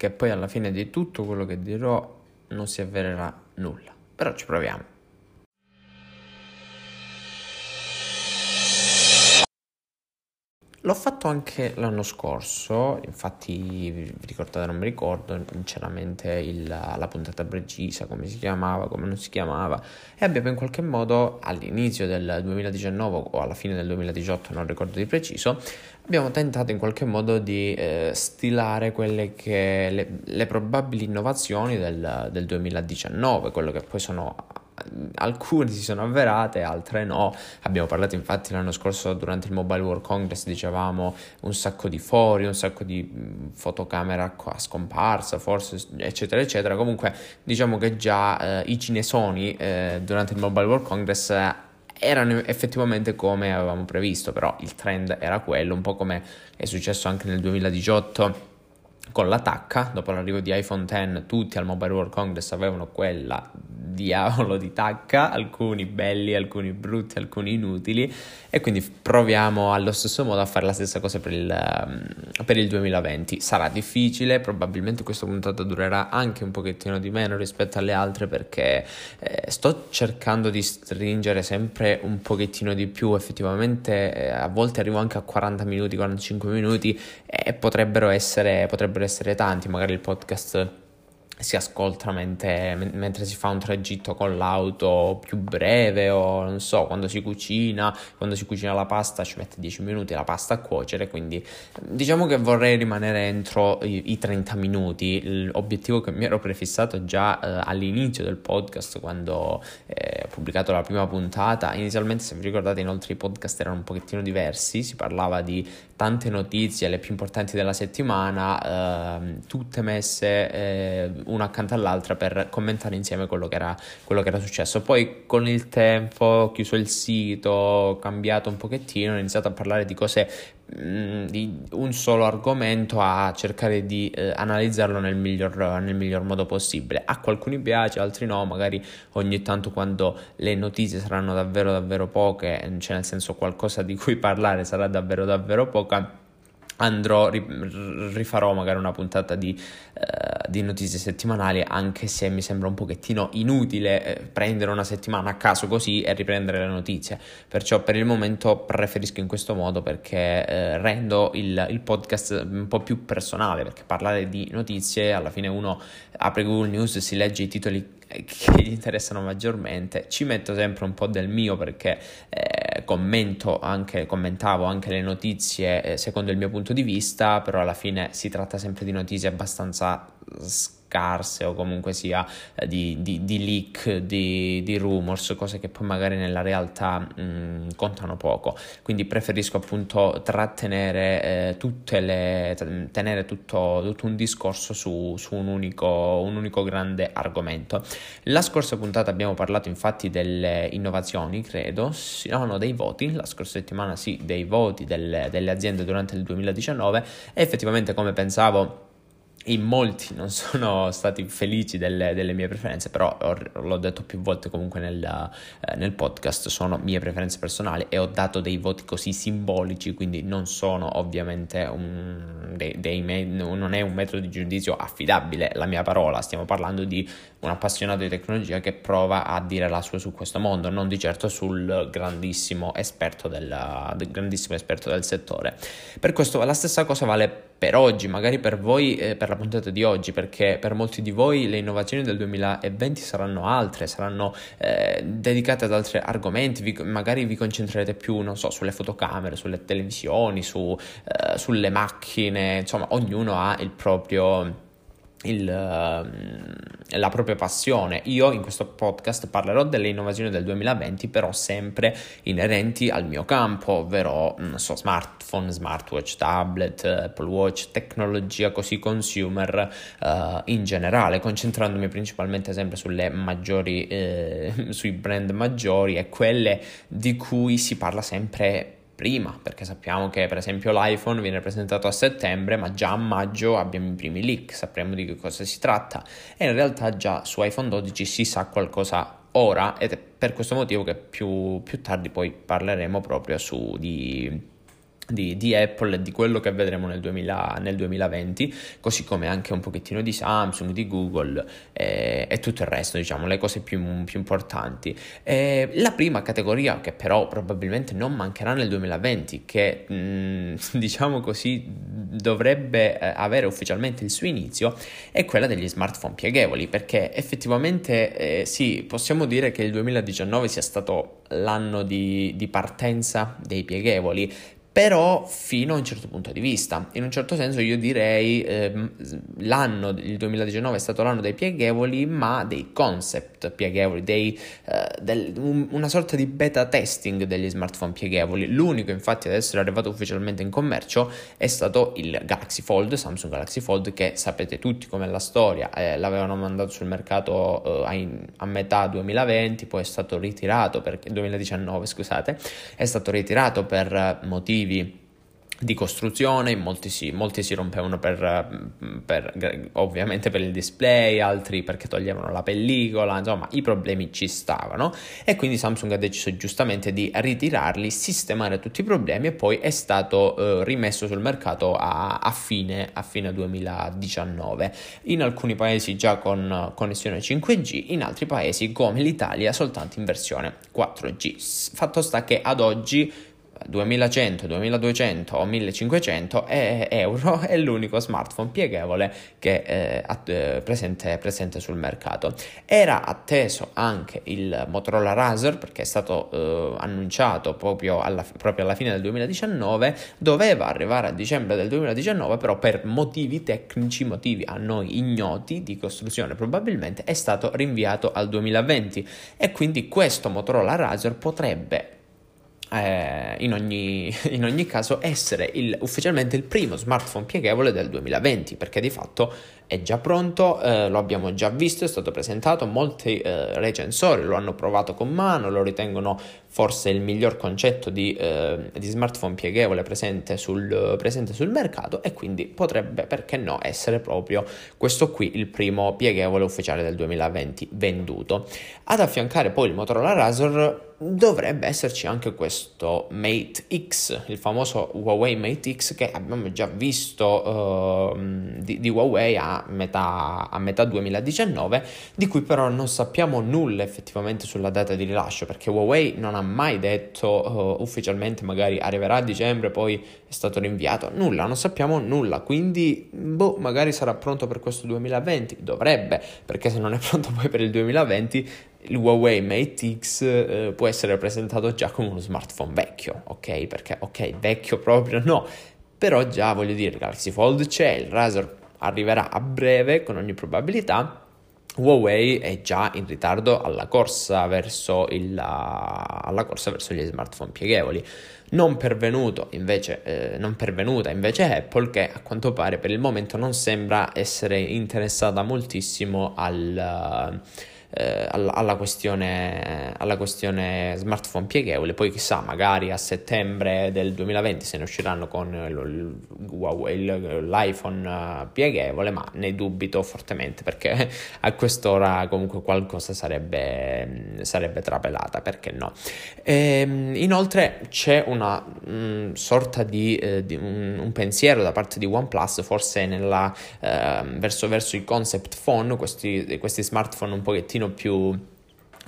che poi alla fine di tutto quello che dirò non si avvererà nulla. Però ci proviamo. L'ho fatto anche l'anno scorso, infatti vi ricordate, non mi ricordo sinceramente il, la puntata precisa, come si chiamava, come non si chiamava, e abbiamo in qualche modo all'inizio del 2019 o alla fine del 2018, non ricordo di preciso, abbiamo tentato in qualche modo di eh, stilare quelle che le, le probabili innovazioni del, del 2019, quello che poi sono alcune si sono avverate, altre no. Abbiamo parlato infatti l'anno scorso durante il Mobile World Congress, dicevamo un sacco di fori, un sacco di fotocamera a scomparsa, forse eccetera eccetera. Comunque diciamo che già eh, i cinesoni eh, durante il Mobile World Congress erano effettivamente come avevamo previsto, però il trend era quello, un po' come è successo anche nel 2018 con la tacca, dopo l'arrivo di iPhone X tutti al Mobile World Congress avevano quella diavolo di tacca, alcuni belli, alcuni brutti, alcuni inutili e quindi proviamo allo stesso modo a fare la stessa cosa per il, ehm, per il 2020. Sarà difficile, probabilmente questa puntata durerà anche un pochettino di meno rispetto alle altre perché eh, sto cercando di stringere sempre un pochettino di più, effettivamente eh, a volte arrivo anche a 40 minuti, 45 minuti e potrebbero essere, potrebbero essere tanti, magari il podcast si ascolta mentre, mentre, si fa un tragitto con l'auto più breve o non so, quando si cucina, quando si cucina la pasta ci mette 10 minuti la pasta a cuocere, quindi diciamo che vorrei rimanere entro i, i 30 minuti, l'obiettivo che mi ero prefissato già eh, all'inizio del podcast quando eh, ho pubblicato la prima puntata, inizialmente se vi ricordate inoltre i podcast erano un pochettino diversi, si parlava di tante notizie, le più importanti della settimana, eh, tutte messe eh, una accanto all'altra per commentare insieme quello che, era, quello che era successo. Poi con il tempo ho chiuso il sito, ho cambiato un pochettino, ho iniziato a parlare di cose mm, di un solo argomento a cercare di eh, analizzarlo nel miglior, nel miglior, modo possibile. A qualcuno piace, altri no, magari ogni tanto quando le notizie saranno davvero davvero poche, cioè nel senso qualcosa di cui parlare sarà davvero davvero poca andrò, rifarò magari una puntata di, uh, di, notizie settimanali, anche se mi sembra un pochettino inutile eh, prendere una settimana a caso così e riprendere le notizie. Perciò per il momento preferisco in questo modo perché eh, rendo il, il, podcast un po' più personale, perché parlare di notizie alla fine uno apre Google News, si legge i titoli che gli interessano maggiormente. Ci metto sempre un po' del mio perché eh, anche, commentavo anche le notizie eh, secondo il mio punto di vista, però alla fine si tratta sempre di notizie abbastanza scarse o comunque sia eh, di, di, di leak, di, di, rumors, cose che poi magari nella realtà mh, mm, contano poco. Quindi preferisco appunto trattenere eh, tutte le, tenere tutto, tutto un discorso su, su un, unico, un unico grande argomento. La scorsa puntata abbiamo parlato infatti delle innovazioni, credo, sì, no, no, dei voti, la scorsa settimana sì, dei voti delle, delle aziende durante il 2019 e effettivamente come pensavo in molti non sono stati felici delle, delle mie preferenze, però ho, l'ho detto più volte comunque nel, eh, nel, podcast, sono mie preferenze personali e ho dato dei voti così simbolici, quindi non sono ovviamente un, dei, dei non è un metodo di giudizio affidabile la mia parola, stiamo parlando di un appassionato di tecnologia che prova a dire la sua su questo mondo, non di certo sul grandissimo esperto del, del grandissimo esperto del settore. Per questo la stessa cosa vale per oggi, magari per voi, eh, per la puntata di oggi, perché per molti di voi le innovazioni del 2020 saranno altre, saranno eh, dedicate ad altri argomenti, vi, magari vi concentrerete più, non so, sulle fotocamere, sulle televisioni, su, eh, sulle macchine, insomma, ognuno ha il proprio il, uh, la propria passione. Io in questo podcast parlerò delle innovazioni del 2020, però sempre inerenti al mio campo, ovvero so, smartphone, smartwatch, tablet, Apple Watch, tecnologia così consumer uh, in generale, concentrandomi principalmente sempre sulle maggiori, eh, sui brand maggiori e quelle di cui si parla sempre prima, perché sappiamo che per esempio l'iPhone viene presentato a settembre, ma già a maggio abbiamo i primi leak, sappiamo di che cosa si tratta. E in realtà già su iPhone 12 si sa qualcosa ora ed è per questo motivo che più, più tardi poi parleremo proprio su di di, di, Apple e di quello che vedremo nel, 2000, nel, 2020, così come anche un pochettino di Samsung, di Google eh, e tutto il resto, diciamo, le cose più, più importanti. Eh, la prima categoria che però probabilmente non mancherà nel 2020, che mh, mm, diciamo così dovrebbe eh, avere ufficialmente il suo inizio, è quella degli smartphone pieghevoli, perché effettivamente eh, sì, possiamo dire che il 2019 sia stato l'anno di, di partenza dei pieghevoli, però fino a un certo punto di vista. In un certo senso io direi ehm, l'anno, il 2019 è stato l'anno dei pieghevoli, ma dei concept pieghevoli, dei, eh, del, un, una sorta di beta testing degli smartphone pieghevoli. L'unico infatti ad essere arrivato ufficialmente in commercio è stato il Galaxy Fold, Samsung Galaxy Fold, che sapete tutti come la storia, eh, l'avevano mandato sul mercato eh, a, a, metà 2020, poi è stato ritirato per 2019, scusate, è stato ritirato per motivi motivi di costruzione, molti si, molti si rompevano per, per, ovviamente per il display, altri perché toglievano la pellicola, insomma i problemi ci stavano e quindi Samsung ha deciso giustamente di ritirarli, sistemare tutti i problemi e poi è stato eh, rimesso sul mercato a, a, fine, a, fine, 2019. In alcuni paesi già con connessione 5G, in altri paesi come l'Italia soltanto in versione 4G. Fatto sta che ad oggi 2100, 2200 o 1500 euro è l'unico smartphone pieghevole che è eh, presente, presente, sul mercato. Era atteso anche il Motorola Razer perché è stato eh, annunciato proprio alla, proprio alla fine del 2019, doveva arrivare a dicembre del 2019, però per motivi tecnici, motivi a noi ignoti di costruzione probabilmente è stato rinviato al 2020 e quindi questo Motorola Razer potrebbe eh, in, ogni, in, ogni, caso essere il, ufficialmente il primo smartphone pieghevole del 2020 perché di fatto è già pronto, eh, lo abbiamo già visto, è stato presentato, molti eh, recensori lo hanno provato con mano, lo ritengono forse il miglior concetto di, eh, di smartphone pieghevole presente sul, presente sul, mercato e quindi potrebbe, perché no, essere proprio questo qui il primo pieghevole ufficiale del 2020 venduto. Ad affiancare poi il Motorola Razor dovrebbe esserci anche questo Mate X, il famoso Huawei Mate X che abbiamo già visto uh, di, di, Huawei a metà, a metà 2019, di cui però non sappiamo nulla effettivamente sulla data di rilascio perché Huawei non ha mai detto uh, ufficialmente magari arriverà a dicembre, poi è stato rinviato, nulla, non sappiamo nulla, quindi boh, magari sarà pronto per questo 2020, dovrebbe, perché se non è pronto poi per il 2020 il Huawei Mate X eh, può essere presentato già come uno smartphone vecchio, ok? Perché, ok, vecchio proprio no, però già voglio dire, il Galaxy Fold c'è, il Razer arriverà a breve con ogni probabilità. Huawei è già in ritardo alla corsa verso, il, alla corsa verso gli smartphone pieghevoli. Non, invece, eh, non pervenuta invece Apple che a quanto pare per il momento non sembra essere interessata moltissimo al, eh, alla, questione, alla, questione, smartphone pieghevole. Poi chissà, magari a settembre del 2020 se ne usciranno con l'iPhone eh, pieghevole, ma ne dubito fortemente perché a quest'ora comunque qualcosa sarebbe, sarebbe trapelata, perché no? E, ehm, inoltre c'è una mh, mm, sorta di, eh, di un, un, pensiero da parte di OnePlus, forse nella, eh, verso, verso i concept phone, questi, questi smartphone un pochettino pochettino più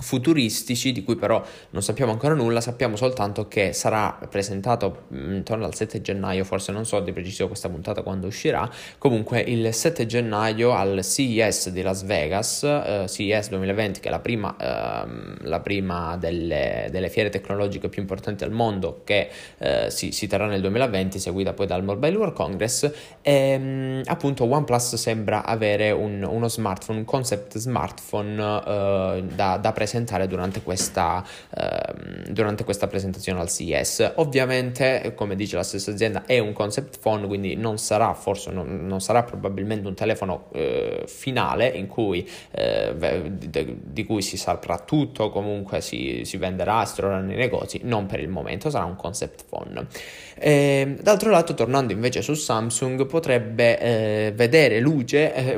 futuristici di cui però non sappiamo ancora nulla, sappiamo soltanto che sarà presentato mm, intorno al 7 gennaio, forse non so di preciso questa puntata quando uscirà, comunque il 7 gennaio al CES di Las Vegas, eh, CES 2020 che è la prima, eh, la prima delle, delle, fiere tecnologiche più importanti al mondo che eh, si, si, terrà nel 2020, seguita poi dal Mobile World Congress e ehm, appunto OnePlus sembra avere un, uno smartphone, un concept smartphone eh, da, da presentare presentare durante questa, eh, durante questa presentazione al CES. Ovviamente, come dice la stessa azienda, è un concept phone, quindi non sarà forse non, non sarà probabilmente un telefono eh, finale in cui, eh, di, di, cui si saprà tutto, comunque si, si venderà, si troverà nei negozi, non per il momento, sarà un concept phone. E, ehm, d'altro lato, tornando invece su Samsung, potrebbe eh, vedere luce eh,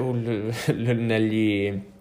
negli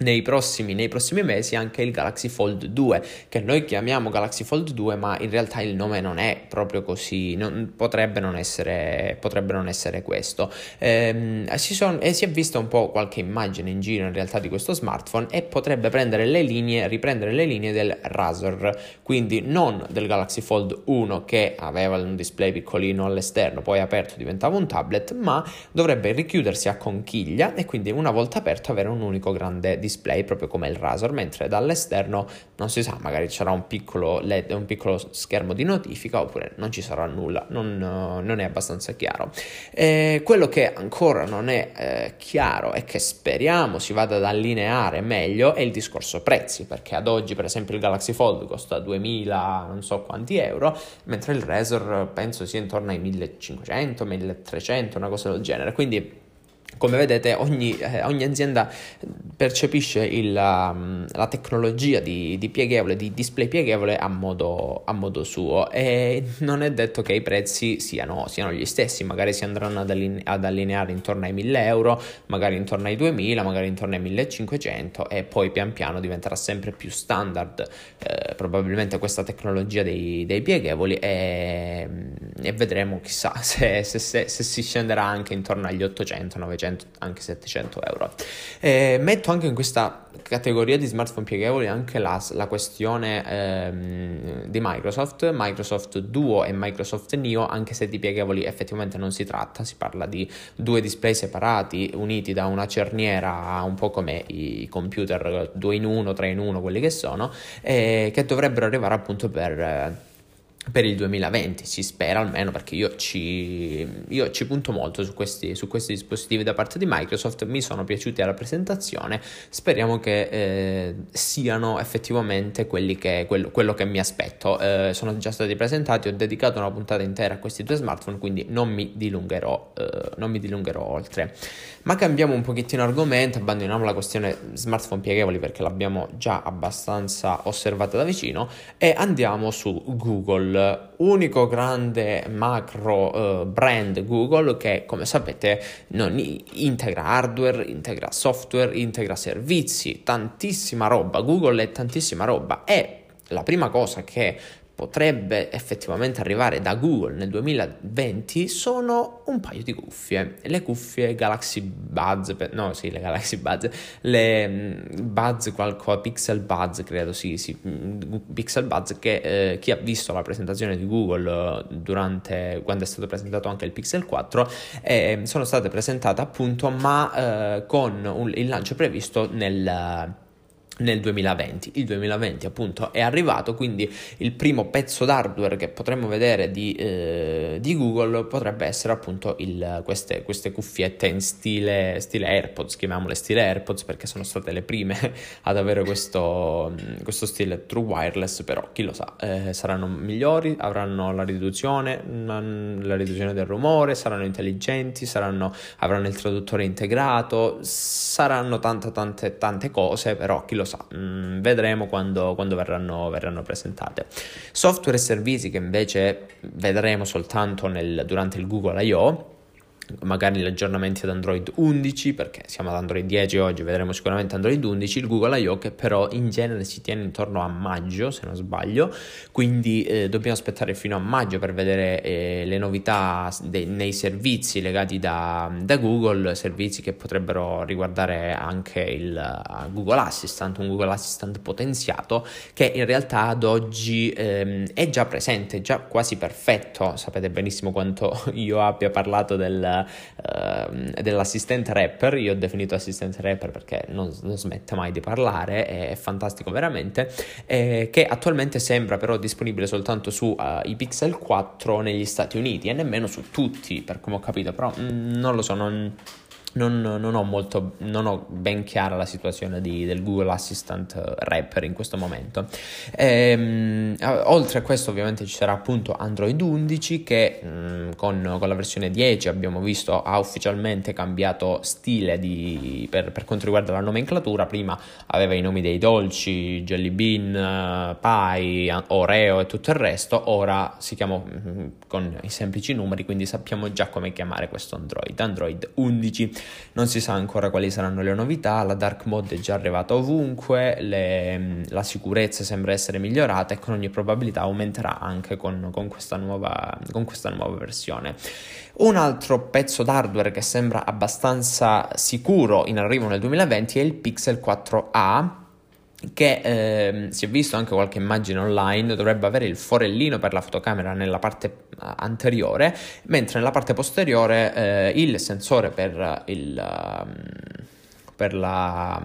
nei prossimi, nei prossimi, mesi anche il Galaxy Fold 2, che noi chiamiamo Galaxy Fold 2, ma in realtà il nome non è proprio così, non, potrebbe, non essere, potrebbe, non essere, questo. Ehm, si, son, eh, si, è vista un po' qualche immagine in giro in realtà di questo smartphone e potrebbe prendere le linee, riprendere le linee del Razor, quindi non del Galaxy Fold 1 che aveva un display piccolino all'esterno, poi aperto diventava un tablet, ma dovrebbe richiudersi a conchiglia e quindi una volta aperto avere un unico grande display display proprio come il Razor, mentre dall'esterno non si sa, magari ci sarà un piccolo LED, un piccolo schermo di notifica oppure non ci sarà nulla, non, non è abbastanza chiaro. Eh, quello che ancora non è eh, chiaro e che speriamo si vada ad allineare meglio è il discorso prezzi, perché ad oggi per esempio il Galaxy Fold costa 2000 non so quanti euro, mentre il Razor penso sia intorno ai 1500, 1300, una cosa del genere, quindi come vedete ogni, eh, ogni azienda percepisce il, um, la tecnologia di, di, pieghevole, di display pieghevole a modo, a modo, suo. E non è detto che i prezzi siano, siano gli stessi, magari si andranno ad, alline- ad, allineare intorno ai 1000 euro, magari intorno ai 2000, magari intorno ai 1500 e poi pian piano diventerà sempre più standard eh, probabilmente questa tecnologia dei, dei pieghevoli e, e, vedremo chissà se, se, se, se si scenderà anche intorno agli 800, 900 600, anche 700 euro. Eh, metto anche in questa categoria di smartphone pieghevoli anche la, la questione ehm, di Microsoft, Microsoft Duo e Microsoft Neo, anche se di pieghevoli effettivamente non si tratta, si parla di due display separati uniti da una cerniera, un po' come i computer 2 in 1, 3 in 1, quelli che sono, eh, che dovrebbero arrivare appunto per per il 2020, si spera almeno perché io ci, io ci punto molto su questi, su questi, dispositivi da parte di Microsoft, mi sono piaciuti alla presentazione, speriamo che eh, siano effettivamente che, quello, quello che mi aspetto. Eh, sono già stati presentati, ho dedicato una puntata intera a questi due smartphone, quindi non mi dilungherò, eh, non mi dilungherò oltre. Ma cambiamo un pochettino argomento, abbandoniamo la questione smartphone pieghevoli perché l'abbiamo già abbastanza osservata da vicino e andiamo su Google, unico grande macro uh, brand Google che come sapete non integra hardware, integra software, integra servizi, tantissima roba, Google è tantissima roba. E la prima cosa che potrebbe effettivamente arrivare da Google nel 2020 sono un paio di cuffie. Le cuffie Galaxy Buds, no sì, le Galaxy Buds, le mm, Buds qualcosa, Pixel Buds credo, sì, sì, mm, Pixel Buds che eh, chi ha visto la presentazione di Google eh, durante, quando è stato presentato anche il Pixel 4, eh, sono state presentate appunto ma eh, con un, il lancio previsto nel nel 2020. Il 2020 appunto è arrivato, quindi il primo pezzo d'hardware che potremmo vedere di, eh, di Google potrebbe essere appunto il, queste, queste, cuffiette in stile, stile, AirPods, chiamiamole stile AirPods perché sono state le prime ad avere questo, questo stile true wireless, però chi lo sa, eh, saranno migliori, avranno la riduzione, la riduzione del rumore, saranno intelligenti, saranno, avranno il traduttore integrato, saranno tante tante tante cose, però chi lo sa sa, mm, vedremo quando, quando verranno, verranno, presentate. Software e servizi che invece vedremo soltanto nel, durante il Google I.O magari gli aggiornamenti ad Android 11 perché siamo ad Android 10 oggi vedremo sicuramente Android 11 il Google I.O. che però in genere si tiene intorno a maggio se non sbaglio quindi eh, dobbiamo aspettare fino a maggio per vedere eh, le novità de- nei servizi legati da, da, Google servizi che potrebbero riguardare anche il uh, Google Assistant un Google Assistant potenziato che in realtà ad oggi ehm, è già presente già quasi perfetto sapete benissimo quanto io abbia parlato del uh, dell'assistente rapper, io ho definito assistente rapper perché non, non smette mai di parlare, è, fantastico veramente, eh, che attualmente sembra però disponibile soltanto su uh, i Pixel 4 negli Stati Uniti e nemmeno su tutti, per come ho capito, però mh, mm, non lo so, non non, non, ho molto, non ho ben chiara la situazione di, del Google Assistant Rapper in questo momento. Ehm, oltre a questo, ovviamente ci sarà appunto Android 11 che mh, mm, con, con, la versione 10 abbiamo visto ha ufficialmente cambiato stile di, per, per, quanto riguarda la nomenclatura. Prima aveva i nomi dei dolci, Jelly Bean, Pie, Oreo e tutto il resto. Ora si chiama mm, con i semplici numeri, quindi sappiamo già come chiamare questo Android. Android 11. Non si sa ancora quali saranno le novità, la dark mode è già arrivata ovunque, le, la sicurezza sembra essere migliorata e con ogni probabilità aumenterà anche con, con, questa nuova, con questa nuova versione. Un altro pezzo d'hardware che sembra abbastanza sicuro in arrivo nel 2020 è il Pixel 4a che eh, si è visto anche qualche immagine online, dovrebbe avere il forellino per la fotocamera nella parte eh, anteriore, mentre nella parte posteriore eh, il sensore per il... Um, per la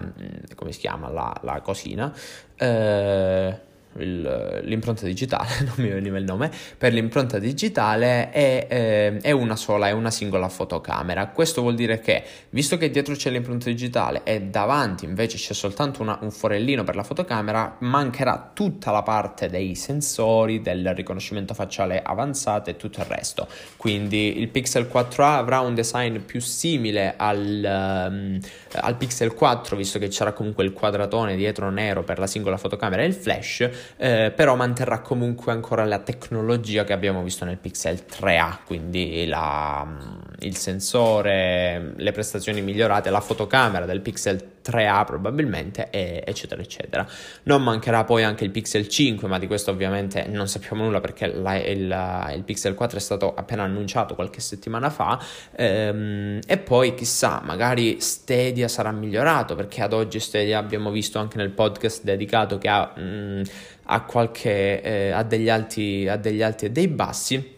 come si chiama la, la cosina eh, il, l'impronta digitale, non mi veniva il nome, per l'impronta digitale è, eh, è, una sola, è una singola fotocamera. Questo vuol dire che, visto che dietro c'è l'impronta digitale e davanti invece c'è soltanto una, un forellino per la fotocamera, mancherà tutta la parte dei sensori, del riconoscimento facciale avanzato e tutto il resto. Quindi il Pixel 4a avrà un design più simile al, um, al Pixel 4, visto che c'era comunque il quadratone dietro nero per la singola fotocamera e il flash, eh, però manterrà comunque ancora la tecnologia che abbiamo visto nel Pixel 3A, quindi la, il sensore, le prestazioni migliorate, la fotocamera del Pixel 3A probabilmente, eccetera, eccetera. Non mancherà poi anche il Pixel 5, ma di questo ovviamente non sappiamo nulla perché la, il, il, Pixel 4 è stato appena annunciato qualche settimana fa. Ehm, e poi chissà, magari Stadia sarà migliorato perché ad oggi Stadia abbiamo visto anche nel podcast dedicato che ha, mh, mm, ha, qualche, eh, ha degli alti e dei bassi.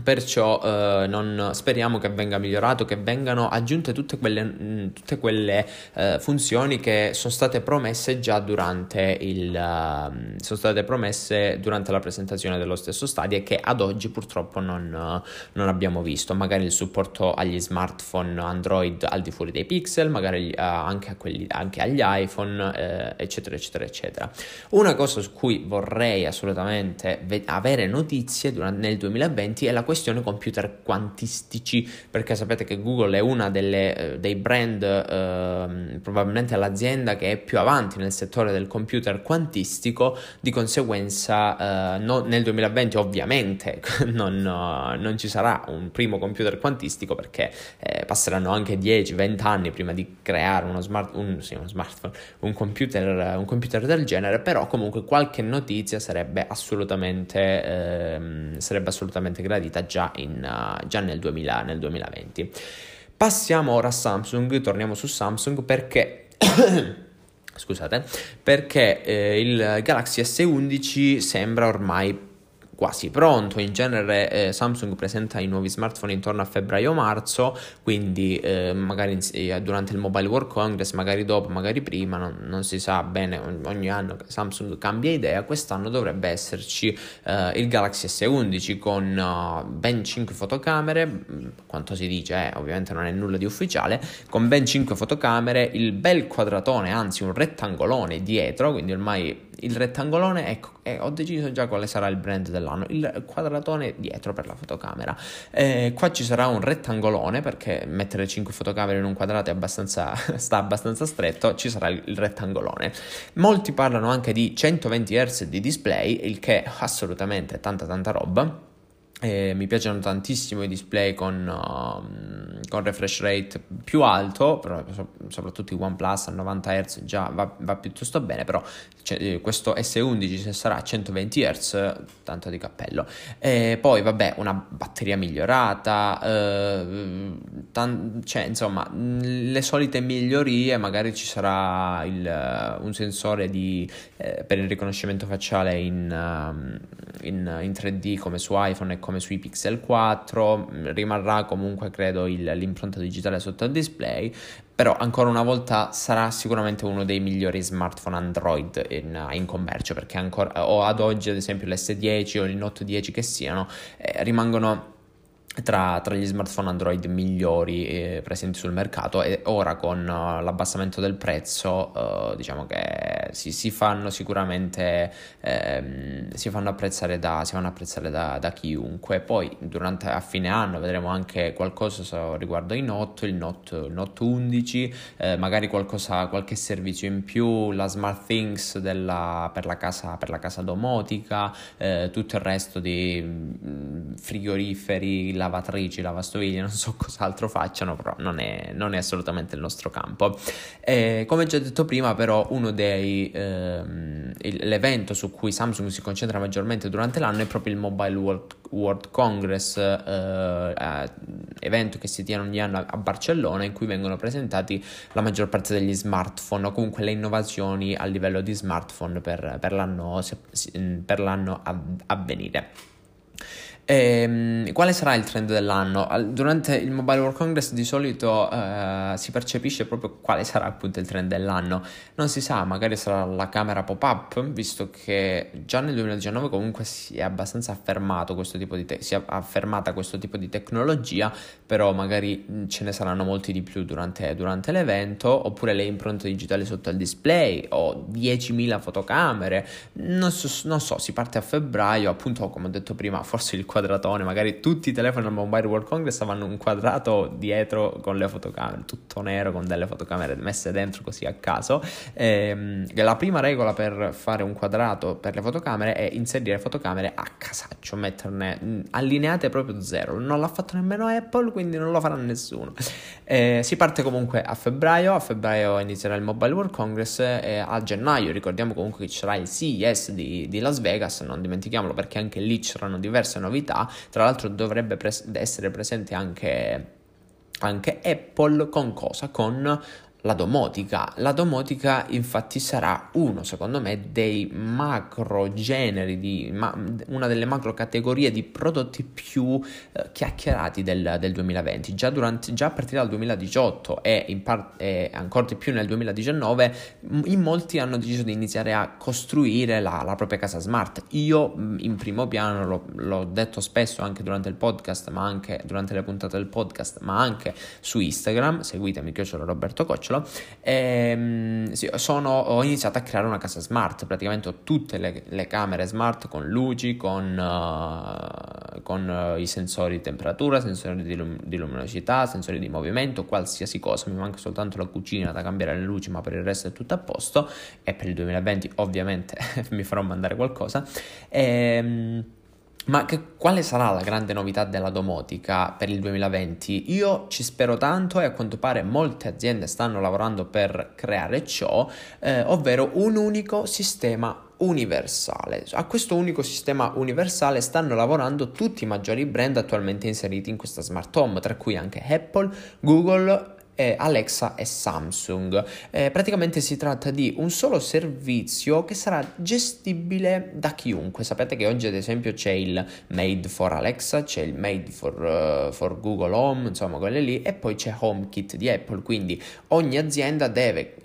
Perciò eh, non, speriamo che venga migliorato, che vengano aggiunte tutte quelle, mh, mm, tutte quelle eh, funzioni che sono state promesse già durante, il, uh, sono state promesse durante la presentazione dello stesso Stadia e che ad oggi purtroppo non, uh, non, abbiamo visto. Magari il supporto agli smartphone Android al di fuori dei pixel, magari uh, anche, quelli, anche, agli iPhone, eh, eccetera, eccetera, eccetera. Una cosa su cui vorrei assolutamente ve- avere notizie durante, nel 2020 è la questione computer quantistici, perché sapete che Google è una delle, eh, dei brand, eh, probabilmente l'azienda che è più avanti nel settore del computer quantistico, di conseguenza eh, no, nel 2020 ovviamente non, non, ci sarà un primo computer quantistico perché eh, passeranno anche 10-20 anni prima di creare uno, smart, un, sì, uno smartphone, un computer, un computer, del genere, però comunque qualche notizia sarebbe assolutamente, ehm, sarebbe assolutamente gradita uscita già, in, uh, già nel, 2000, nel 2020. Passiamo ora a Samsung, torniamo su Samsung perché... Scusate, perché eh, il Galaxy S11 sembra ormai quasi pronto. In genere eh, Samsung presenta i nuovi smartphone intorno a febbraio-marzo, quindi eh, magari in, eh, durante il Mobile World Congress, magari dopo, magari prima, non, non si sa bene, ogni anno Samsung cambia idea. Quest'anno dovrebbe esserci eh, il Galaxy S11 con uh, ben 5 fotocamere, quanto si dice, eh, ovviamente non è nulla di ufficiale, con ben 5 fotocamere, il bel quadratone, anzi un rettangolone dietro, quindi ormai il rettangolone, ecco, ho deciso già quale sarà il brand dell'anno, il quadratone dietro per la fotocamera. Eh, qua ci sarà un rettangolone perché mettere 5 fotocamere in un quadrato abbastanza, sta abbastanza stretto, ci sarà il, rettangolone. Molti parlano anche di 120 Hz di display, il che assolutamente è tanta tanta roba. Eh, mi piacciono tantissimo i display con, uh, con, refresh rate più alto, però soprattutto i OnePlus a 90 Hz già va, va piuttosto bene, però cioè, questo S11 se sarà a 120 Hz, tanto di cappello. E poi vabbè, una batteria migliorata, eh, tan- cioè insomma le solite migliorie, magari ci sarà il, un sensore di, eh, per il riconoscimento facciale in, uh, in, in 3D come su iPhone e come come sui Pixel 4, rimarrà comunque credo il, l'impronta digitale sotto il display, però ancora una volta sarà sicuramente uno dei migliori smartphone Android in, in commercio perché ancora, o ad oggi ad esempio l'S10 o il Note 10 che siano eh, rimangono tra, tra, gli smartphone Android migliori eh, presenti sul mercato e ora con uh, l'abbassamento del prezzo uh, diciamo che si, si fanno sicuramente ehm, si fanno apprezzare, da, si fanno apprezzare da, da, chiunque. Poi durante a fine anno vedremo anche qualcosa riguardo i Note il Note, il Note 11 eh, magari qualcosa, qualche servizio in più la Smart Things della, per, la casa, per la casa domotica eh, tutto il resto di mm, frigoriferi lavatrici, lavastoviglie, non so cos'altro facciano, però non è, non è assolutamente il nostro campo. Eh, come già detto prima, però, uno dei ehm, l'evento su cui Samsung si concentra maggiormente durante l'anno è proprio il Mobile World, World Congress, eh, evento che si tiene ogni anno a Barcellona in cui vengono presentati la maggior parte degli smartphone o comunque le innovazioni a livello di smartphone per, per l'anno, per l'anno a, venire. Ehm, quale sarà il trend dell'anno? Durante il Mobile World Congress di solito eh, si percepisce proprio quale sarà appunto il trend dell'anno. Non si sa, magari sarà la camera pop-up, visto che già nel 2019 comunque si è abbastanza affermato questo tipo di te- si è affermata questo tipo di tecnologia, però magari ce ne saranno molti di più durante, durante l'evento, oppure le impronte digitali sotto il display o 10.000 fotocamere. Non so, non so, si parte a febbraio, appunto come ho detto prima, forse il quadratone, magari tutti i telefoni al Mobile World Congress avevano un quadrato dietro con le fotocamere, tutto nero con delle fotocamere messe dentro così a caso. Ehm, la prima regola per fare un quadrato per le fotocamere è inserire fotocamere a casaccio, metterne allineate proprio zero. Non l'ha fatto nemmeno Apple, quindi non lo farà nessuno. Eh, si parte comunque a febbraio, a febbraio inizierà il Mobile World Congress e a gennaio ricordiamo comunque che ci sarà il CES di, di Las Vegas, non dimentichiamolo perché anche lì c'erano diverse novità novità, tra l'altro dovrebbe pres- essere presente anche, anche Apple con cosa? Con la domotica. La domotica infatti sarà uno, secondo me, dei macro generi, di, ma, una delle macro categorie di prodotti più eh, chiacchierati del, del 2020. Già, durante, già, a partire dal 2018 e, in par- e ancora di più nel 2019, in molti hanno deciso di iniziare a costruire la, la propria casa smart. Io in primo piano l'ho, l'ho detto spesso anche durante il podcast, ma anche durante le puntate del podcast, ma anche su Instagram. Seguitemi, che io Roberto Coccio Angelo, ehm, sì, sono, ho iniziato a creare una casa smart, praticamente ho tutte le, le camere smart con luci, con, uh, con uh, i sensori di temperatura, sensori di, lum- di, luminosità, sensori di movimento, qualsiasi cosa, mi manca soltanto la cucina da cambiare le luci, ma per il resto è tutto a posto. E per il 2020 ovviamente mi farò mandare qualcosa. Ehm, ma che, quale sarà la grande novità della domotica per il 2020? Io ci spero tanto e a quanto pare molte aziende stanno lavorando per creare ciò, eh, ovvero un unico sistema universale. A questo unico sistema universale stanno lavorando tutti i maggiori brand attualmente inseriti in questa smart home, tra cui anche Apple, Google eh, Alexa e Samsung. Eh, praticamente si tratta di un solo servizio che sarà gestibile da chiunque. Sapete che oggi ad esempio c'è il Made for Alexa, c'è il Made for, uh, for Google Home, insomma quelle lì, e poi c'è HomeKit di Apple. Quindi ogni azienda deve,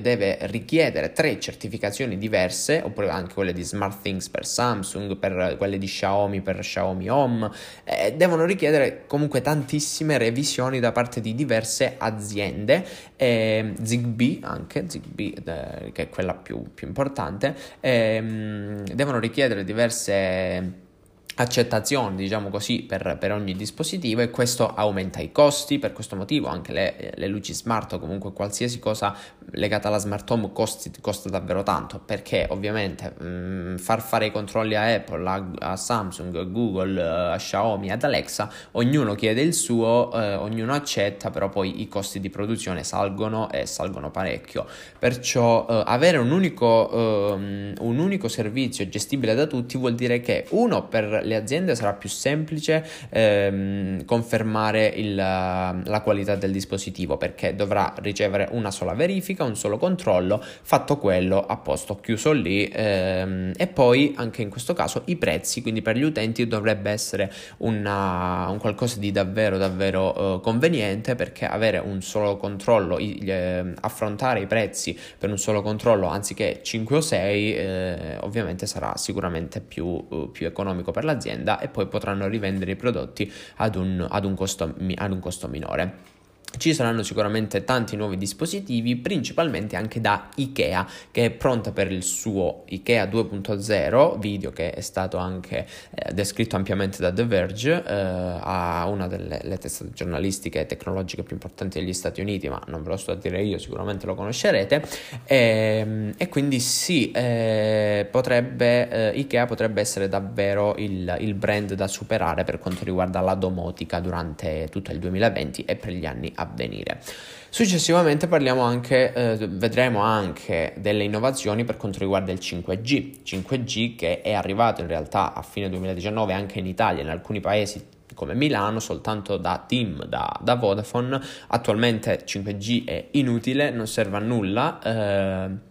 deve richiedere tre certificazioni diverse, oppure anche quelle di SmartThings per Samsung, per quelle di Xiaomi per Xiaomi Home. Eh, devono richiedere comunque tantissime revisioni da parte di diverse aziende aziende, eh, Zigbee anche, Zigbee eh, che è quella più, più importante, eh, devono richiedere diverse accettazione, diciamo così, per, per, ogni dispositivo e questo aumenta i costi, per questo motivo anche le, le luci smart o comunque qualsiasi cosa legata alla smart home costi, costa davvero tanto perché ovviamente mh, mm, far fare i controlli a Apple, a, a Samsung, a Google, a Xiaomi, ad Alexa, ognuno chiede il suo, eh, ognuno accetta, però poi i costi di produzione salgono e salgono parecchio, perciò eh, avere un unico, eh, un unico servizio gestibile da tutti vuol dire che uno per le aziende sarà più semplice ehm, confermare il, la qualità del dispositivo perché dovrà ricevere una sola verifica, un solo controllo, fatto quello a posto, chiuso lì ehm, e poi anche in questo caso i prezzi, quindi per gli utenti dovrebbe essere una, un qualcosa di davvero davvero eh, conveniente perché avere un solo controllo, eh, affrontare i prezzi per un solo controllo anziché 5 o 6 eh, ovviamente sarà sicuramente più, uh, più economico per la l'azienda e poi potranno rivendere i prodotti ad un, ad un, costo, ad un costo minore. Ci saranno sicuramente tanti nuovi dispositivi, principalmente anche da IKEA, che è pronta per il suo IKEA 2.0, video che è stato anche eh, descritto ampiamente da The Verge, eh, a una delle testate giornalistiche e tecnologiche più importanti degli Stati Uniti, ma non ve lo sto a dire io, sicuramente lo conoscerete. E, ehm, e quindi sì, eh, potrebbe, eh, IKEA potrebbe essere davvero il, il brand da superare per quanto riguarda la domotica durante tutto il 2020 e per gli anni a avvenire. Successivamente parliamo anche, eh, vedremo anche delle innovazioni per quanto riguarda il 5G, 5G che è arrivato in realtà a fine 2019 anche in Italia, in alcuni paesi come Milano soltanto da Team, da, da Vodafone, attualmente 5G è inutile, non serve a nulla. Eh,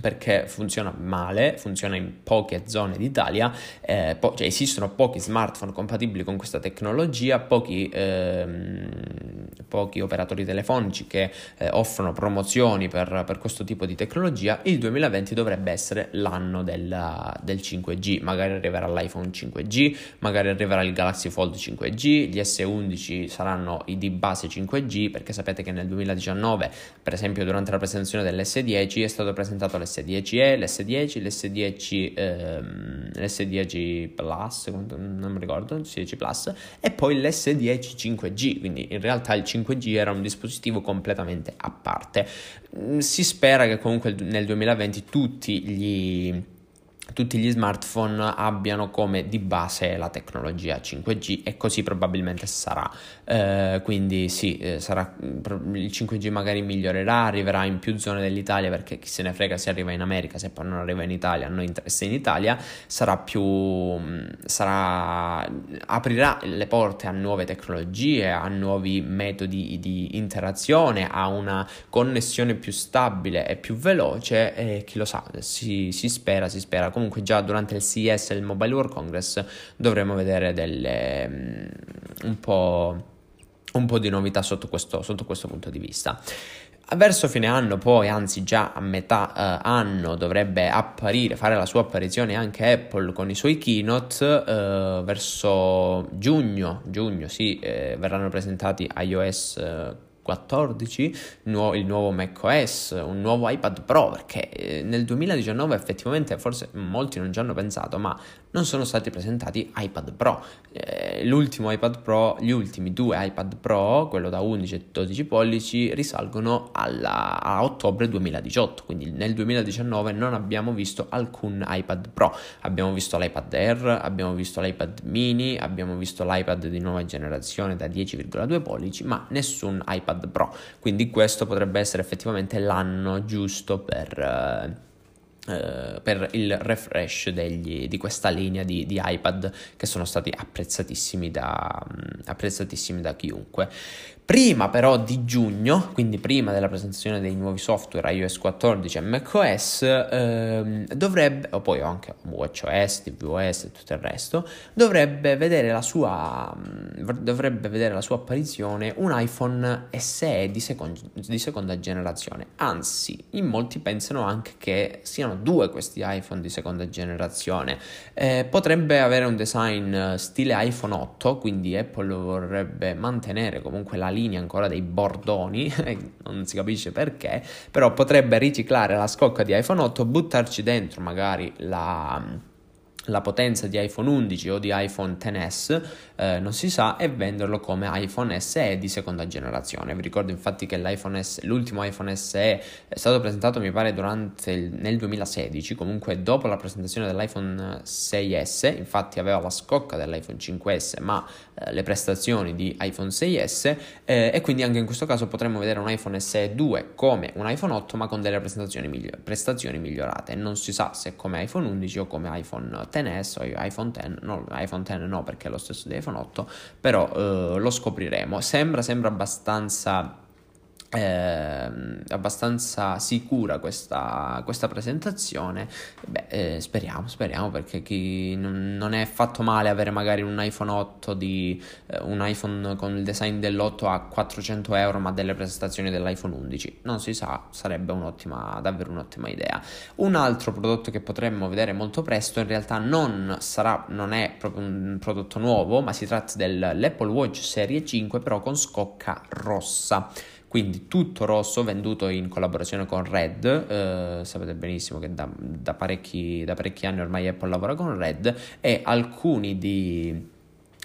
perché funziona male, funziona in poche zone d'Italia, eh, po- cioè esistono pochi smartphone compatibili con questa tecnologia, pochi, ehm, pochi operatori telefonici che eh, offrono promozioni per, per, questo tipo di tecnologia. Il 2020 dovrebbe essere l'anno della, del 5G, magari arriverà l'iPhone 5G, magari arriverà il Galaxy Fold 5G, gli S11 saranno i di base 5G, perché sapete che nel 2019, per esempio durante la presentazione dell'S10, è stato presentato l'S10e, l'S10, l'S10, ehm, l'S10 Plus, non mi ricordo, l'S10 Plus, e poi l'S10 5G, quindi in realtà il 5G era un dispositivo completamente a parte. Mm, si spera che comunque nel 2020 tutti gli tutti gli smartphone abbiano come di base la tecnologia 5G e così probabilmente sarà. Eh, quindi sì, eh, sarà, il 5G magari migliorerà, arriverà in più zone dell'Italia perché chi se ne frega se arriva in America, se poi non arriva in Italia, a noi interessa in Italia, sarà più, mm, sarà, aprirà le porte a nuove tecnologie, a nuovi metodi di interazione, a una connessione più stabile e più veloce e chi lo sa, si, si spera, si spera comunque già durante il CES e il Mobile World Congress dovremo vedere delle, um, un, po', un, po', di novità sotto questo, sotto questo punto di vista. Verso fine anno, poi, anzi già a metà eh, anno, dovrebbe apparire, fare la sua apparizione anche Apple con i suoi keynote. Eh, verso giugno, giugno sì, eh, verranno presentati iOS eh, 14, nuovo, il nuovo macOS, un nuovo iPad Pro, perché eh, nel 2019 effettivamente forse molti non ci hanno pensato, ma non sono stati presentati iPad Pro. Eh, l'ultimo iPad Pro, gli ultimi due iPad Pro, quello da 11 e 12 pollici, risalgono alla, a ottobre 2018, quindi nel 2019 non abbiamo visto alcun iPad Pro. Abbiamo visto l'iPad Air, abbiamo visto l'iPad mini, abbiamo visto l'iPad di nuova generazione da 10,2 pollici, ma nessun iPad Pro. Quindi questo potrebbe essere effettivamente l'anno giusto per... Eh, Uh, per il refresh degli, di questa linea di, di, iPad che sono stati apprezzatissimi da, um, apprezzatissimi da chiunque. Prima però di giugno, quindi prima della presentazione dei nuovi software iOS 14 e macOS, ehm, dovrebbe, o poi anche WatchOS, tvOS e tutto il resto, dovrebbe vedere la sua, mm, dovrebbe vedere la sua apparizione un iPhone SE di, second, di seconda generazione. Anzi, in molti pensano anche che siano due questi iPhone di seconda generazione. Eh, potrebbe avere un design stile iPhone 8, quindi Apple vorrebbe mantenere comunque la linea ancora dei bordoni, non si capisce perché, però potrebbe riciclare la scocca di iPhone 8, buttarci dentro magari la la potenza di iPhone 11 o di iPhone XS, eh, non si sa, e venderlo come iPhone SE di seconda generazione. Vi ricordo infatti che S, l'ultimo iPhone SE è stato presentato, mi pare, il, nel 2016, comunque dopo la presentazione dell'iPhone 6S, infatti aveva la scocca dell'iPhone 5S, ma eh, le prestazioni di iPhone 6S, eh, e quindi anche in questo caso potremmo vedere un iPhone SE 2 come un iPhone 8, ma con delle prestazioni, miglior- prestazioni migliorate. Non si sa se come iPhone 11 o come iPhone XS o iPhone X, no, iPhone X no perché è lo stesso di iPhone 8, però eh, lo scopriremo. Sembra, sembra abbastanza eh, abbastanza sicura questa, questa presentazione. Beh, eh, speriamo, speriamo perché chi non, non, è fatto male avere magari un iPhone 8 di eh, un iPhone con il design dell'8 a 400 euro, ma delle prestazioni dell'iPhone 11. Non si sa, sarebbe un'ottima, davvero un'ottima idea. Un altro prodotto che potremmo vedere molto presto, in realtà non sarà, non è proprio un prodotto nuovo, ma si tratta dell'Apple Watch Serie 5, però con scocca rossa quindi tutto rosso venduto in collaborazione con Red, eh, sapete benissimo che da, da, parecchi, da parecchi anni ormai Apple lavora con Red e alcuni di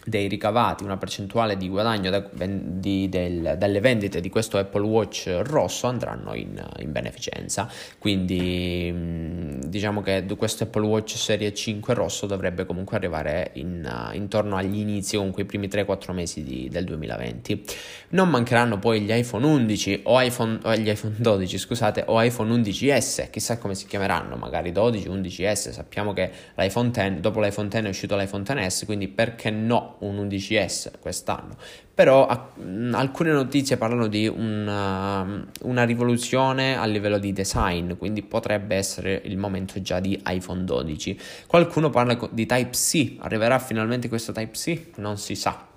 dei ricavati, una percentuale di guadagno da, di, del, dalle vendite di questo Apple Watch rosso andranno in, in beneficenza. Quindi mm, diciamo che questo Apple Watch Serie 5 rosso dovrebbe comunque arrivare in, uh, intorno agli inizi, comunque i primi 3-4 mesi di, del 2020. Non mancheranno poi gli iPhone 11 o iPhone, o gli iPhone 12, scusate, o iPhone 11S, chissà come si chiameranno, magari 12, 11S. Sappiamo che l'iPhone 10, dopo l'iPhone 10 è uscito l'iPhone 10S, quindi perché no? un 11S quest'anno, però a, mh, alcune notizie parlano di una, una, rivoluzione a livello di design, quindi potrebbe essere il momento già di iPhone 12. Qualcuno parla di Type-C, arriverà finalmente questo Type-C? Non si sa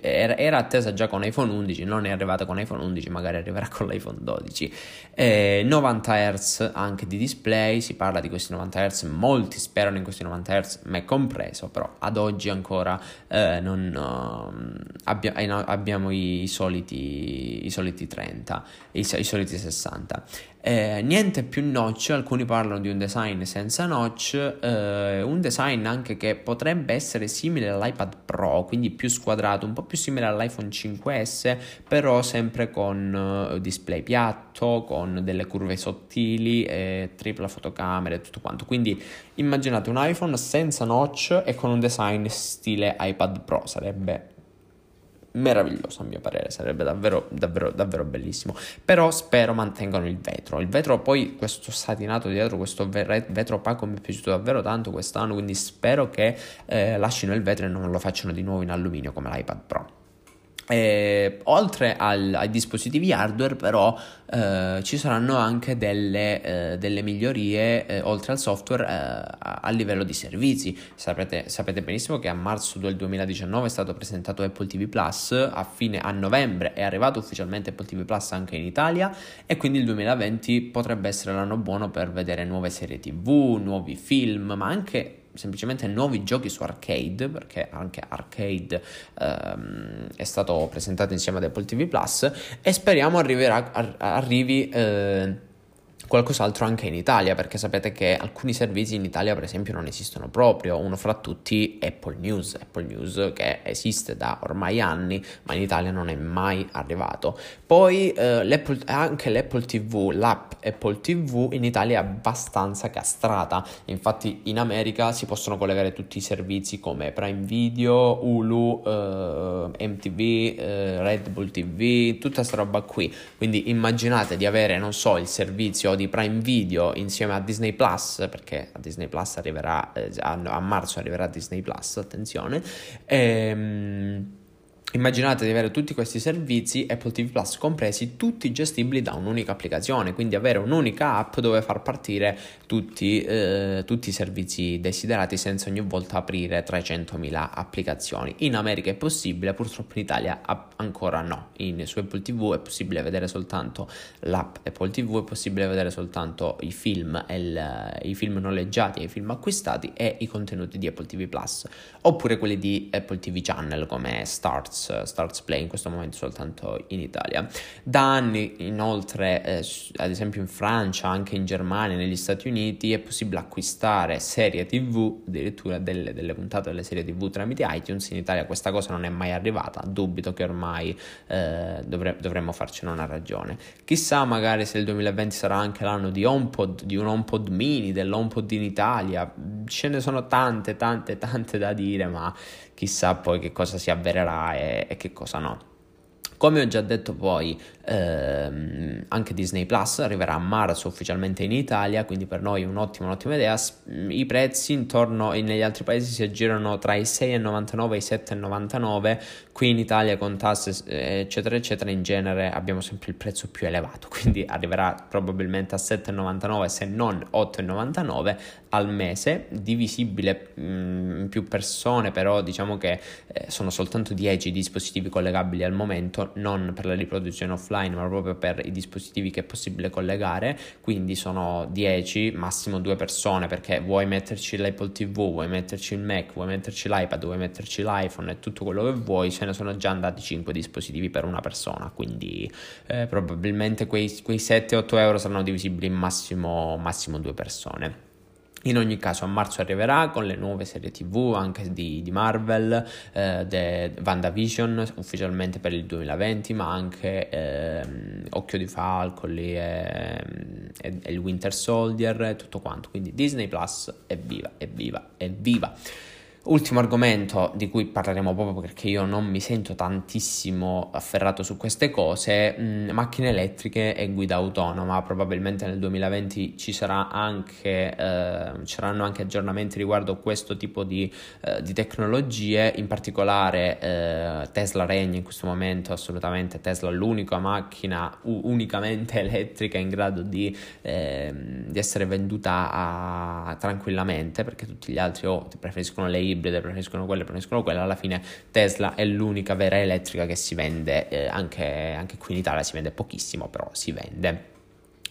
era, attesa già con iPhone 11, non è arrivata con iPhone 11, magari arriverà con l'iPhone 12. Eh, 90 Hz anche di display, si parla di questi 90 Hz, molti sperano in questi 90 Hz, me compreso, però ad oggi ancora eh, non, uh, abbia, eh, abbiamo i, i, soliti, i soliti 30, i, i soliti 60. Eh, niente più notch, alcuni parlano di un design senza notch, eh, un design anche che potrebbe essere simile all'iPad Pro, quindi più squadrato, un po' più simile all'iPhone 5S, però sempre con uh, display piatto, con delle curve sottili, eh, tripla fotocamera e tutto quanto. Quindi immaginate un iPhone senza notch e con un design stile iPad Pro, sarebbe meraviglioso a mio parere, sarebbe davvero, davvero, davvero bellissimo. Però spero mantengano il vetro. Il vetro poi, questo satinato dietro, questo vetro opaco mi è piaciuto davvero tanto quest'anno, quindi spero che eh, lasciano il vetro e non lo facciano di nuovo in alluminio come l'iPad Pro. E, oltre al, ai dispositivi hardware, però, eh, ci saranno anche delle, eh, delle migliorie eh, oltre al software eh, a, a, livello di servizi. Sapete, sapete, benissimo che a marzo del 2019 è stato presentato Apple TV Plus, a fine a novembre è arrivato ufficialmente Apple TV Plus anche in Italia e quindi il 2020 potrebbe essere l'anno buono per vedere nuove serie TV, nuovi film, ma anche semplicemente nuovi giochi su arcade, perché anche arcade ehm, è stato presentato insieme ad Apple TV Plus, e speriamo arriverà, arrivi. Eh, qualcos'altro anche in Italia, perché sapete che alcuni servizi in Italia, per esempio, non esistono proprio. Uno fra tutti Apple News, Apple News che esiste da ormai anni, ma in Italia non è mai arrivato. Poi eh, l'Apple, anche l'Apple TV, l'app Apple TV in Italia è abbastanza castrata. Infatti, in America si possono collegare tutti i servizi come Prime Video, Hulu, eh, MTV, eh, Red Bull TV, tutta questa roba qui. Quindi immaginate di avere, non so, il servizio di di Prime Video insieme a Disney Plus, perché a Disney Plus arriverà eh, a, a, marzo arriverà Disney Plus, attenzione. Ehm, Immaginate di avere tutti questi servizi, Apple TV Plus compresi, tutti gestibili da un'unica applicazione, quindi avere un'unica app dove far partire tutti, eh, tutti i servizi desiderati senza ogni volta aprire 300.000 applicazioni. In America è possibile, purtroppo in Italia ancora no. In, su Apple TV è possibile vedere soltanto l'app Apple TV, è possibile vedere soltanto i film, il, i film noleggiati, i film acquistati e i contenuti di Apple TV Plus, oppure quelli di Apple TV Channel come Starts Starts, Play in questo momento soltanto in Italia. Da anni inoltre, eh, ad esempio in Francia, anche in Germania, negli Stati Uniti, è possibile acquistare serie TV, addirittura delle, delle puntate delle serie TV tramite iTunes. In Italia questa cosa non è mai arrivata, dubito che ormai eh, dovre- dovremmo farcene una ragione. Chissà magari se il 2020 sarà anche l'anno di HomePod, di un HomePod mini, dell'HomePod in Italia. Ce ne sono tante, tante, tante da dire, ma chissà poi che cosa si avvererà e, e che cosa no. Come ho già detto poi, ehm, anche Disney Plus arriverà a marzo ufficialmente in Italia, quindi per noi è un'ottima, un'ottima idea. I prezzi intorno negli altri paesi si aggirano tra i 6,99 e i 7,99. Qui in Italia con tasse eccetera eccetera in genere abbiamo sempre il prezzo più elevato, quindi arriverà probabilmente a 7,99 se non 8,99 al mese, divisibile mm, in più persone, però diciamo che eh, sono soltanto 10 dispositivi collegabili al momento, non per la riproduzione offline, ma proprio per i dispositivi che è possibile collegare, quindi sono 10, massimo 2 persone, perché vuoi metterci l'Apple TV, vuoi metterci il Mac, vuoi metterci l'iPad, vuoi metterci l'iPhone e tutto quello che vuoi, se ne sono già andati 5 dispositivi per una persona, quindi eh, probabilmente quei, quei 7-8 euro saranno divisibili in massimo, massimo 2 persone. In ogni caso a marzo arriverà con le nuove serie tv anche di, di Marvel, eh, The WandaVision ufficialmente per il 2020 ma anche eh, Occhio di Falco lì e, e, e il Winter Soldier e tutto quanto, quindi Disney Plus evviva, evviva, evviva. Ultimo argomento di cui parleremo proprio perché io non mi sento tantissimo afferrato su queste cose, mh, mm, macchine elettriche e guida autonoma, probabilmente nel 2020 ci, anche, eh, ci saranno anche aggiornamenti riguardo questo tipo di, eh, di tecnologie, in particolare eh, Tesla regna in questo momento assolutamente, Tesla è l'unica macchina u- unicamente elettrica in grado di, ehm, di essere venduta a, tranquillamente perché tutti gli altri oh, preferiscono le ibride, preferiscono quelle, preferiscono quelle, alla fine Tesla è l'unica vera elettrica che si vende, eh, anche, anche qui in Italia si vende pochissimo, però si vende.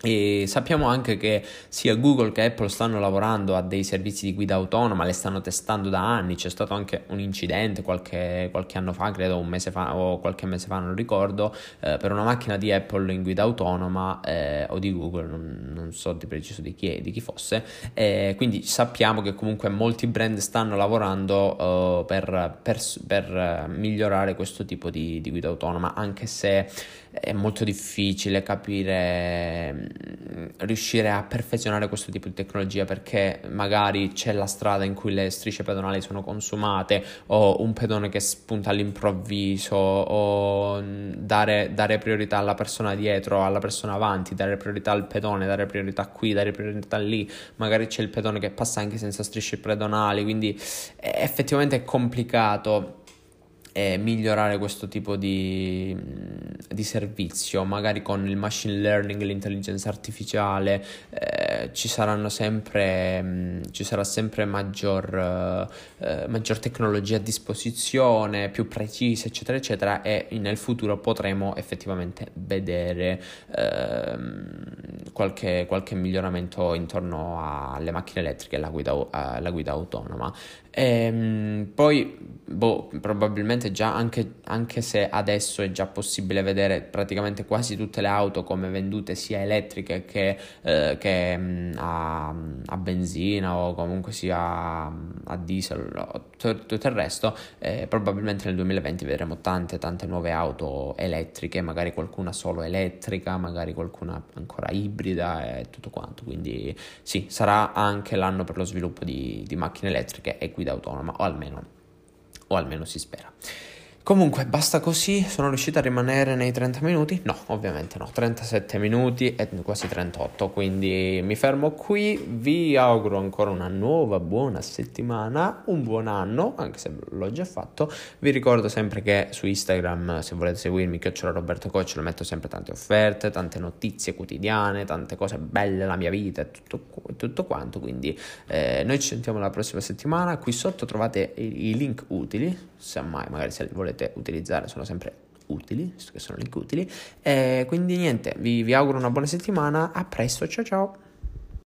E sappiamo anche che sia Google che Apple stanno lavorando a dei servizi di guida autonoma, le stanno testando da anni, c'è stato anche un incidente qualche, qualche anno fa, credo un mese fa o qualche mese fa, non ricordo, eh, per una macchina di Apple in guida autonoma eh, o di Google, non, non, so di preciso di chi, di chi fosse, eh, quindi sappiamo che comunque molti brand stanno lavorando uh, per, per, per, migliorare questo tipo di, di guida autonoma, anche se è molto difficile capire, riuscire a perfezionare questo tipo di tecnologia perché magari c'è la strada in cui le strisce pedonali sono consumate o un pedone che spunta all'improvviso o mm, dare, dare priorità alla persona dietro, alla persona avanti, dare priorità al pedone, dare priorità qui, dare priorità lì, magari c'è il pedone che passa anche senza strisce pedonali, quindi effettivamente è complicato e migliorare questo tipo di, di, servizio, magari con il machine learning, l'intelligenza artificiale, eh, ci sempre, mh, ci sarà sempre maggior, eh, maggior, tecnologia a disposizione, più precisa, eccetera, eccetera, e nel futuro potremo effettivamente vedere eh, qualche, qualche, miglioramento intorno alle macchine elettriche e alla guida, alla guida autonoma. E, ehm, poi, boh, probabilmente già anche, anche, se adesso è già possibile vedere praticamente quasi tutte le auto come vendute sia elettriche che, eh, che mh, a, a, benzina o comunque sia a, a diesel o tutto il resto, eh, probabilmente nel 2020 vedremo tante tante nuove auto elettriche, magari qualcuna solo elettrica, magari qualcuna ancora ibrida e tutto quanto. Quindi sì, sarà anche l'anno per lo sviluppo di, di macchine elettriche e guida autonoma, o almeno, o almeno si spera. Comunque basta così, sono riuscito a rimanere nei 30 minuti? No, ovviamente no, 37 minuti e quasi 38, quindi mi fermo qui, vi auguro ancora una nuova buona settimana, un buon anno, anche se l'ho già fatto, vi ricordo sempre che su Instagram se volete seguirmi, chiocciola Roberto Coach, lo metto sempre tante offerte, tante notizie quotidiane, tante cose belle, la mia vita e tutto, tutto quanto, quindi eh, noi ci sentiamo la prossima settimana, qui sotto trovate i, i link utili, se mai magari se volete volete utilizzare sono sempre utili, visto che sono link utili. E quindi niente, vi, vi auguro una buona settimana, a presto, ciao ciao!